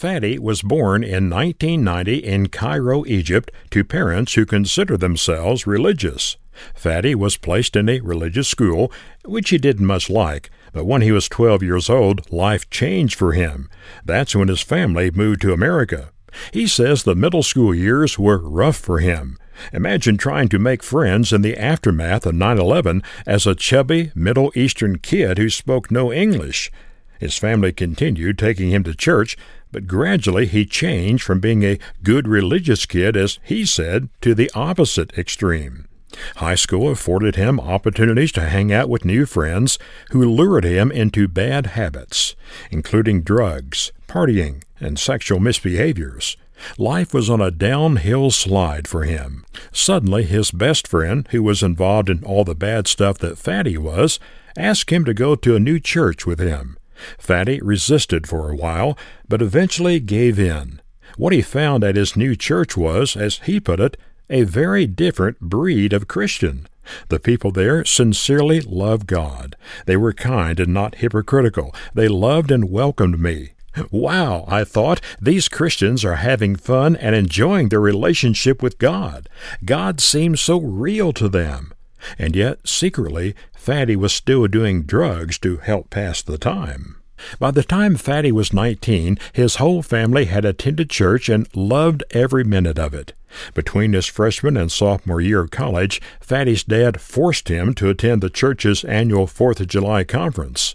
Fadi was born in 1990 in Cairo, Egypt, to parents who consider themselves religious. Fadi was placed in a religious school, which he didn't much like, but when he was 12 years old, life changed for him. That's when his family moved to America. He says the middle school years were rough for him. Imagine trying to make friends in the aftermath of 9 11 as a chubby Middle Eastern kid who spoke no English. His family continued taking him to church, but gradually he changed from being a good religious kid, as he said, to the opposite extreme. High school afforded him opportunities to hang out with new friends who lured him into bad habits, including drugs, partying, and sexual misbehaviors. Life was on a downhill slide for him. Suddenly, his best friend, who was involved in all the bad stuff that Fadi was, asked him to go to a new church with him. Fadi resisted for a while, but eventually gave in. What he found at his new church was, as he put it, a very different breed of Christian. The people there sincerely loved God. They were kind and not hypocritical. They loved and welcomed me. Wow, I thought, these Christians are having fun and enjoying their relationship with God. God seems so real to them. And yet, secretly, Fadi was still doing drugs to help pass the time. By the time Fadi was 19, his whole family had attended church and loved every minute of it. Between his freshman and sophomore year of college, Fadi's dad forced him to attend the church's annual Fourth of July conference.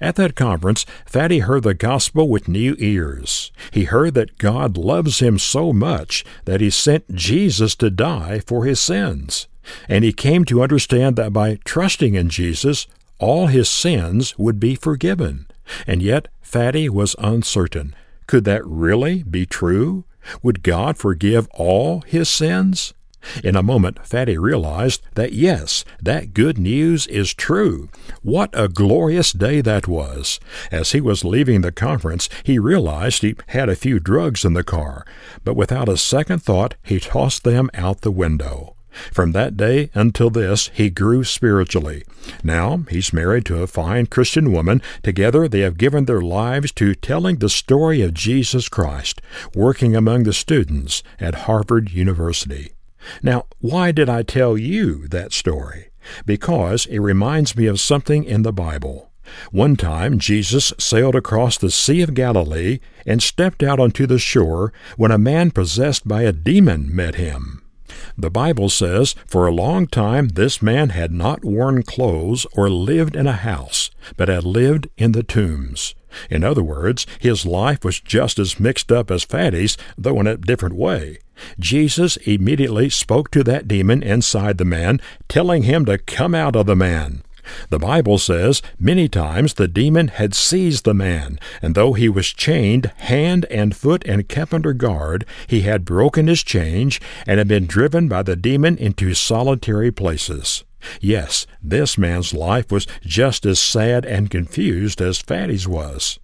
At that conference, Fadi heard the gospel with new ears. He heard that God loves him so much that he sent Jesus to die for his sins. And he came to understand that by trusting in Jesus, all his sins would be forgiven. And yet, Fadi was uncertain. Could that really be true? Would God forgive all his sins? In a moment, Fadi realized that yes, that good news is true. What a glorious day that was! As he was leaving the conference, he realized he had a few drugs in the car, but without a second thought, he tossed them out the window. From that day until this, he grew spiritually. Now he's married to a fine Christian woman. Together they have given their lives to telling the story of Jesus Christ, working among the students at Harvard University. Now, why did I tell you that story? Because it reminds me of something in the Bible. One time Jesus sailed across the Sea of Galilee and stepped out onto the shore when a man possessed by a demon met him. The Bible says, For a long time this man had not worn clothes or lived in a house, but had lived in the tombs. In other words, his life was just as mixed up as Fadi's, though in a different way. Jesus immediately spoke to that demon inside the man, telling him to come out of the man. The Bible says many times the demon had seized the man, and though he was chained hand and foot and kept under guard, he had broken his chains and had been driven by the demon into solitary places. Yes, this man's life was just as sad and confused as Fadi's was.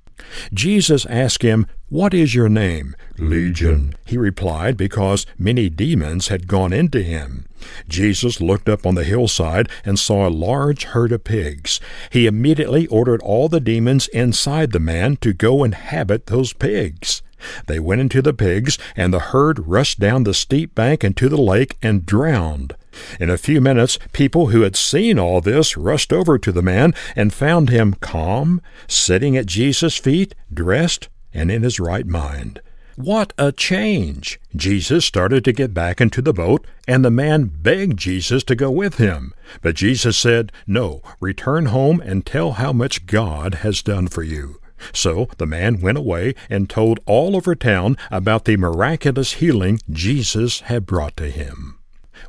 Jesus asked him, What is your name? Legion, he replied, because many demons had gone into him. Jesus looked up on the hillside and saw a large herd of pigs. He immediately ordered all the demons inside the man to go inhabit those pigs. They went into the pigs, and the herd rushed down the steep bank into the lake and drowned. In a few minutes, people who had seen all this rushed over to the man and found him calm, sitting at Jesus' feet, dressed, and in his right mind. What a change! Jesus started to get back into the boat, and the man begged Jesus to go with him. But Jesus said, No, return home and tell how much God has done for you. So the man went away and told all over town about the miraculous healing Jesus had brought to him.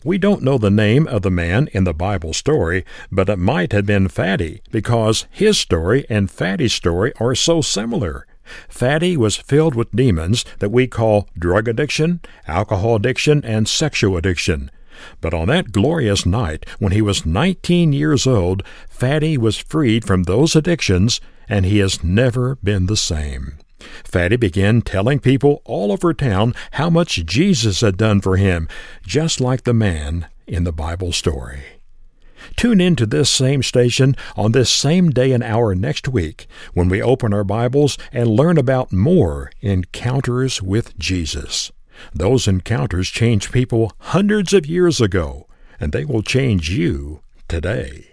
We don't know the name of the man in the Bible story, but it might have been Fadi, because his story and Fadi's story are so similar. Fadi was filled with demons that we call drug addiction, alcohol addiction, and sexual addiction. But on that glorious night, when he was 19 years old, Fadi was freed from those addictions, and he has never been the same. Fadi began telling people all over town how much Jesus had done for him, just like the man in the Bible story. Tune in to this same station on this same day and hour next week when we open our Bibles and learn about more encounters with Jesus. Those encounters changed people hundreds of years ago, and they will change you today.